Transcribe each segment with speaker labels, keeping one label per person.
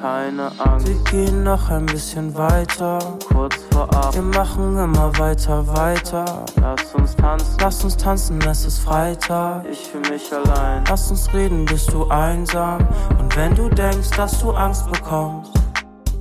Speaker 1: keine Angst. Wir gehen noch ein bisschen weiter, kurz vor acht. Wir machen immer weiter, weiter. Lass uns tanzen, lass uns tanzen, es ist Freitag. Ich fühl mich allein. Lass uns reden, bist du einsam. Und wenn du denkst, dass du Angst bekommst.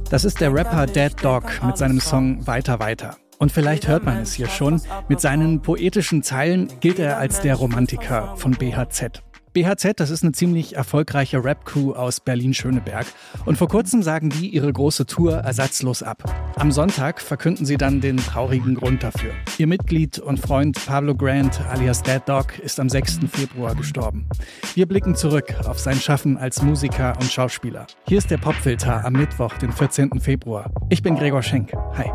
Speaker 2: Das ist der Rapper Dead Dog mit seinem Song Weiter, weiter. Und vielleicht hört man es hier schon, mit seinen poetischen Zeilen gilt er als der Romantiker von BHZ. BHZ, das ist eine ziemlich erfolgreiche Rap-Crew aus Berlin-Schöneberg. Und vor kurzem sagen die ihre große Tour ersatzlos ab. Am Sonntag verkünden sie dann den traurigen Grund dafür. Ihr Mitglied und Freund Pablo Grant alias Dead Dog ist am 6. Februar gestorben. Wir blicken zurück auf sein Schaffen als Musiker und Schauspieler. Hier ist der Popfilter am Mittwoch, den 14. Februar. Ich bin Gregor Schenk. Hi.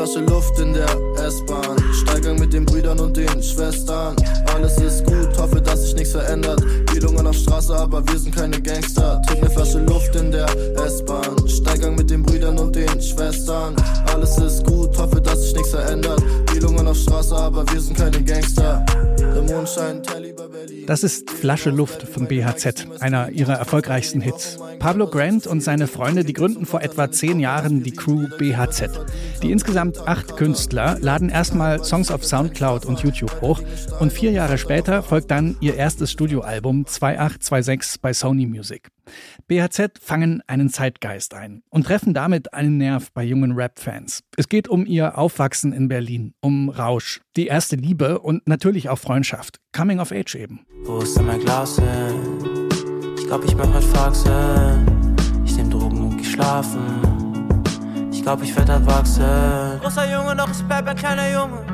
Speaker 3: Flasche Luft in der S-Bahn. Steigang mit den Brüdern und den Schwestern. Alles ist gut, hoffe, dass sich nichts verändert. Bielungen auf Straße, aber wir sind keine Gangster. Trink ne Flasche Luft in der S-Bahn. Steigang mit den Brüdern und den Schwestern. Alles ist gut, hoffe, dass sich nichts verändert. Bielungen auf Straße, aber wir sind keine Gangster. Der Mond Berlin.
Speaker 2: Das ist Flasche Luft von BHZ, einer ihrer erfolgreichsten Hits. Pablo Grant und seine Freunde, die gründen vor etwa zehn Jahren die Crew BHZ. Die insgesamt acht Künstler laden erstmal Songs auf Soundcloud und YouTube hoch und vier Jahre später folgt dann ihr erstes Studioalbum 2826 bei Sony Music. BHZ fangen einen Zeitgeist ein und treffen damit einen Nerv bei jungen Rap-Fans. Es geht um ihr Aufwachsen in Berlin, um Rausch, die erste Liebe und natürlich auch Freundschaft. Coming of Age eben.
Speaker 1: Wo ist denn mein Glas hin? Ich glaub, ich bin heute Faxen. Ich nehm Drogen und geh schlafen. Ich glaub, ich werd erwachsen. Großer Junge, doch ich bleib ein kleiner Junge.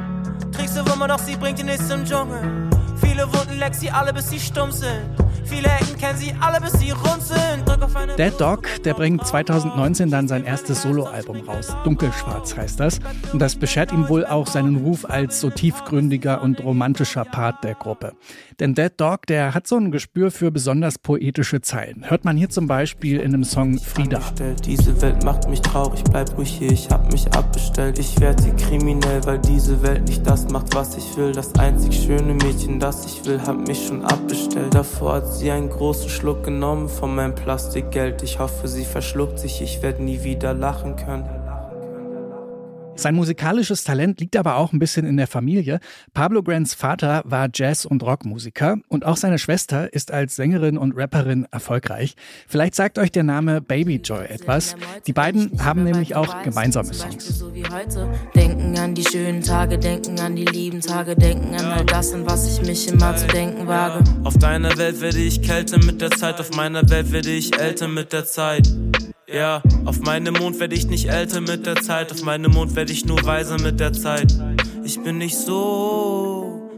Speaker 1: Kriegst du Wumme, doch sie bringt die nächste im Dschungel. Viele Wunden leckt sie alle, bis sie stumm sind. Viele Ecken kennen sie alle, bis sie rund sind. Drück auf eine
Speaker 2: Dead Dog, der bringt 2019 dann sein erstes Soloalbum raus. Dunkelschwarz heißt das. Und das beschert ihm wohl auch seinen Ruf als so tiefgründiger und romantischer Part der Gruppe. Denn Dead Dog, der hat so ein Gespür für besonders poetische Zeilen. Hört man hier zum Beispiel in dem Song Frieda.
Speaker 1: Diese Welt macht mich traurig, bleib ruhig hier, ich hab mich abbestellt. Ich werd hier kriminell, weil diese Welt nicht das macht, was ich will. Das einzig schöne Mädchen, das ich will, hat mich schon abbestellt. Davor hat sie einen großen Schluck genommen von meinem Plastikgeld. Ich hoffe, sie verschluckt sich, ich werd nie wieder lachen können.
Speaker 2: Sein musikalisches Talent liegt aber auch ein bisschen in der Familie. Pablo Grants Vater war Jazz- und Rockmusiker und auch seine Schwester ist als Sängerin und Rapperin erfolgreich. Vielleicht sagt euch der Name Baby Joy etwas. Die beiden haben nämlich auch gemeinsame Songs.
Speaker 4: Denken an die schönen Tage, denken an die lieben Tage, denken an all das, an was ich mich immer zu denken wage.
Speaker 1: Auf deiner Welt werde ich kälter mit der Zeit, auf meiner Welt werde ich älter mit der Zeit. Ja, auf meinem Mond werde ich nicht älter mit der Zeit, auf meinem Mond werde ich nur weiser mit der Zeit. Ich bin nicht so.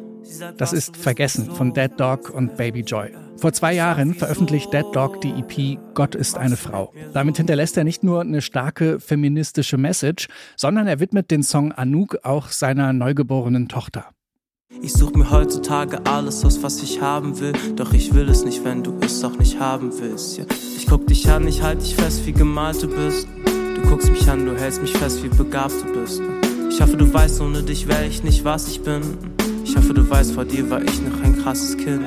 Speaker 2: Das ist Vergessen von Dead Dog und Baby Joy. Vor zwei Jahren veröffentlicht Dead Dog die EP Gott ist eine Frau. Damit hinterlässt er nicht nur eine starke feministische Message, sondern er widmet den Song Anouk auch seiner neugeborenen Tochter.
Speaker 1: Ich such mir heutzutage alles aus, was ich haben will. Doch ich will es nicht, wenn du es auch nicht haben willst. Ja. Ich guck dich an, ich halt dich fest, wie gemalt du bist. Du guckst mich an, du hältst mich fest, wie begabt du bist. Ich hoffe, du weißt, ohne dich wäre ich nicht, was ich bin. Ich hoffe, du weißt, vor dir war ich noch ein krasses Kind.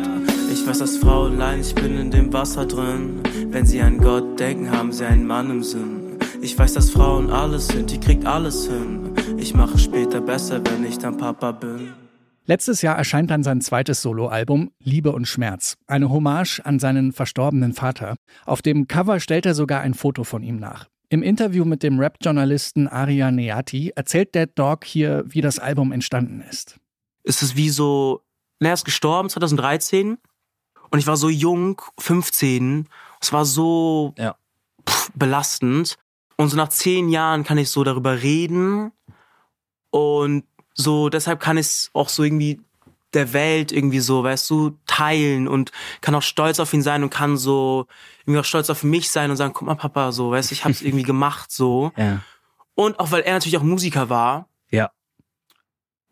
Speaker 1: Ich weiß als Frau allein, ich bin in dem Wasser drin. Wenn sie an Gott denken, haben sie einen Mann im Sinn. Ich weiß, dass Frauen alles sind, die kriegt alles hin. Ich mache später besser, wenn ich dann Papa bin.
Speaker 2: Letztes Jahr erscheint dann sein zweites Soloalbum Liebe und Schmerz, eine Hommage an seinen verstorbenen Vater. Auf dem Cover stellt er sogar ein Foto von ihm nach. Im Interview mit dem Rap-Journalisten Aria Neati erzählt Dead Dog hier, wie das Album entstanden ist.
Speaker 1: ist es wie so, na, er ist gestorben 2013 und ich war so jung, 15. Es war so
Speaker 5: Ja.
Speaker 1: pff, belastend. Und so nach zehn Jahren kann ich so darüber reden und so deshalb kann ich es auch so irgendwie der Welt irgendwie so, weißt du, teilen und kann auch stolz auf ihn sein und kann so irgendwie auch stolz auf mich sein und sagen, guck mal Papa, so, weißt du, ich hab's irgendwie gemacht so.
Speaker 5: Ja.
Speaker 1: Und auch weil er natürlich auch Musiker war,
Speaker 5: Ja.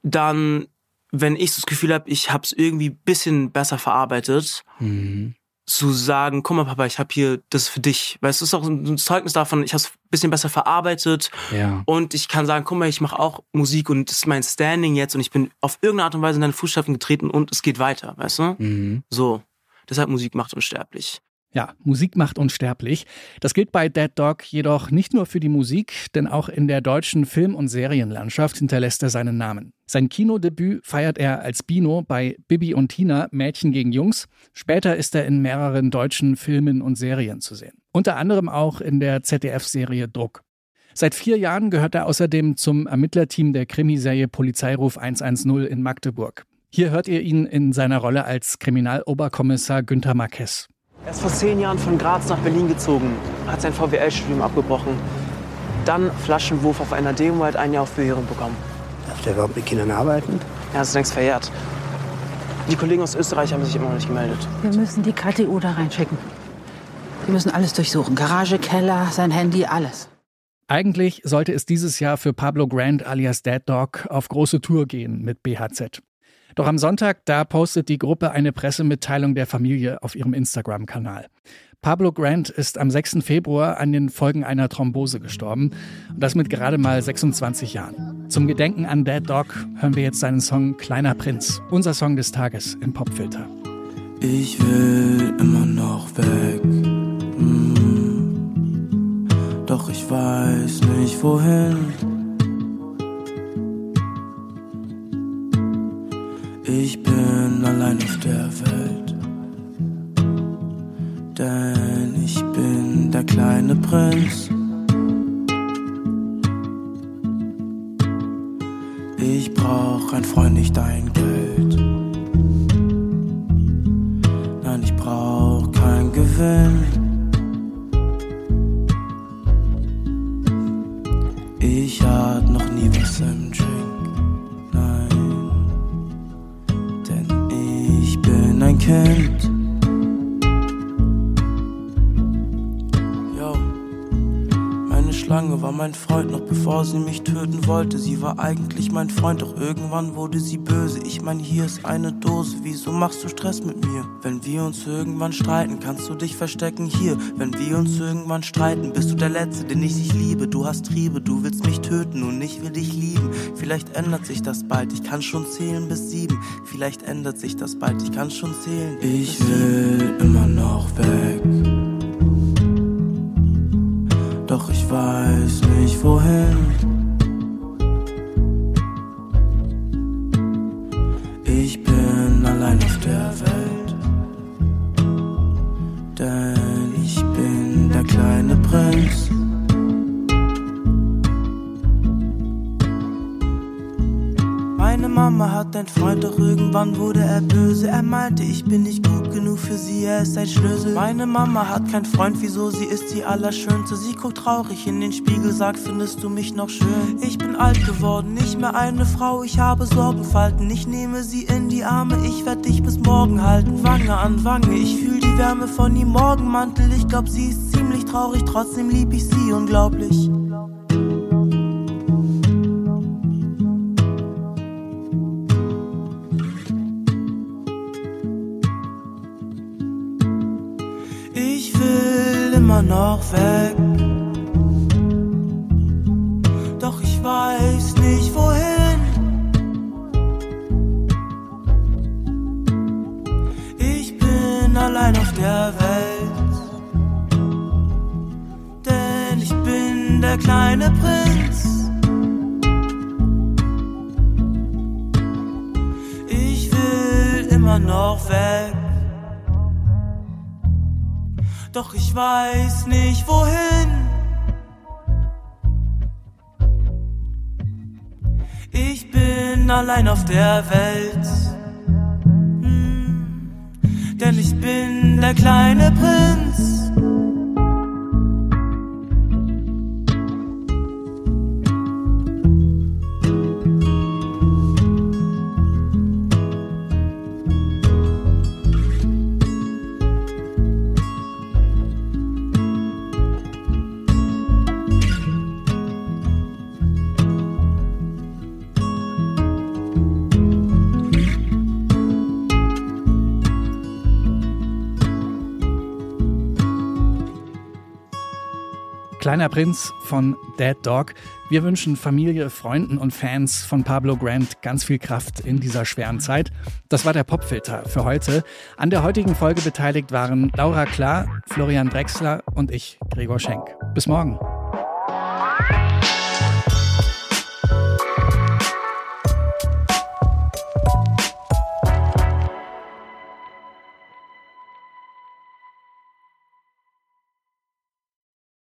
Speaker 1: dann, wenn ich so das Gefühl habe, ich habe es irgendwie bisschen besser verarbeitet,
Speaker 5: Mhm.
Speaker 1: Zu sagen, guck mal, Papa, ich habe hier das für dich. Weil es ist auch ein Zeugnis davon, ich habe es ein bisschen besser verarbeitet.
Speaker 2: Ja.
Speaker 1: Und ich kann sagen, guck mal, ich mache auch Musik und das ist mein Standing jetzt und ich bin auf irgendeine Art und Weise in deine Fußstapfen getreten und es geht weiter, weißt du?
Speaker 2: Mhm.
Speaker 1: So. Deshalb Musik macht unsterblich.
Speaker 2: Ja, Musik macht unsterblich. Das gilt bei Dead Dog jedoch nicht nur für die Musik, denn auch in der deutschen Film- und Serienlandschaft hinterlässt er seinen Namen. Sein Kinodebüt feiert er als Bino bei Bibi und Tina Mädchen gegen Jungs. Später ist er in mehreren deutschen Filmen und Serien zu sehen. Unter anderem auch in der ZDF-Serie Druck. Seit vier Jahren gehört er außerdem zum Ermittlerteam der Krimiserie Polizeiruf 110 in Magdeburg. Hier hört ihr ihn in seiner Rolle als Kriminaloberkommissar Günther Marquez.
Speaker 1: Er ist vor zehn Jahren von Graz nach Berlin gezogen, hat sein VWL-Studium abgebrochen. Dann Flaschenwurf auf einer Demo, hat ein Jahr auf Bewährung bekommen.
Speaker 5: Darf der überhaupt mit Kindern arbeiten?
Speaker 1: Er ist längst verjährt. Die Kollegen aus Österreich haben sich immer noch nicht gemeldet.
Speaker 6: Wir müssen die KTU da reinschicken. Wir müssen alles durchsuchen. Garage, Keller, sein Handy, alles.
Speaker 2: Eigentlich sollte es dieses Jahr für Pablo Grant alias Dead Dog auf große Tour gehen mit BHZ. Doch am Sonntag, da postet die Gruppe eine Pressemitteilung der Familie auf ihrem Instagram-Kanal. Pablo Grant ist am 6. Februar an den Folgen einer Thrombose gestorben und das mit gerade mal 26 Jahren. Zum Gedenken an Dead Dog hören wir jetzt seinen Song Kleiner Prinz, unser Song des Tages im Popfilter.
Speaker 1: Ich will immer noch weg, mm. doch ich weiß nicht wohin. Ich bin allein auf der Welt, denn ich bin der kleine Prinz. Ich brauch ein Freund, nicht dein Geld. Nein, ich brauch kein Gewinn. Meine Schlange war mein Freund, noch bevor sie mich töten wollte. Sie war eigentlich mein Freund, doch irgendwann wurde sie böse. Ich mein, hier ist eine Dose, wieso machst du Stress mit mir? Wenn wir uns irgendwann streiten, kannst du dich verstecken hier. Wenn wir uns irgendwann streiten, bist du der Letzte, den ich nicht liebe. Du hast Triebe, du willst mich töten und ich will dich lieben. Vielleicht ändert sich das bald, ich kann schon zählen bis sieben. Vielleicht ändert sich das bald, ich kann schon zählen. Ich will immer noch weg. Wohin. Ich bin allein auf der Welt, denn ich bin der kleine Prinz. Meine Mama hat einen Freund, doch irgendwann wurde er böse. Er meinte, ich bin nicht gut für sie, er ist ein Schlüssel. Meine Mama hat keinen Freund, wieso sie ist die Allerschönste. Sie guckt traurig in den Spiegel, sagt, findest du mich noch schön? Ich bin alt geworden, nicht mehr eine Frau, ich habe Sorgenfalten. Ich nehme sie in die Arme, ich werd dich bis morgen halten. Wange an Wange, ich fühl die Wärme von ihrem Morgenmantel. Ich glaub, sie ist ziemlich traurig, trotzdem lieb ich sie unglaublich. Noch weg. Doch ich weiß nicht wohin. Ich bin allein auf der Welt. Denn ich bin der kleine Prinz. Ich will immer noch weg. Doch ich weiß nicht wohin. Ich bin allein auf der Welt. Hm, Denn ich bin der kleine Prinz.
Speaker 2: Kleiner Prinz von Dead Dog. Wir wünschen Familie, Freunden und Fans von Pablo Grant ganz viel Kraft in dieser schweren Zeit. Das war der Popfilter für heute. An der heutigen Folge beteiligt waren Laura Klar, Florian Drexler und ich, Gregor Schenk. Bis morgen.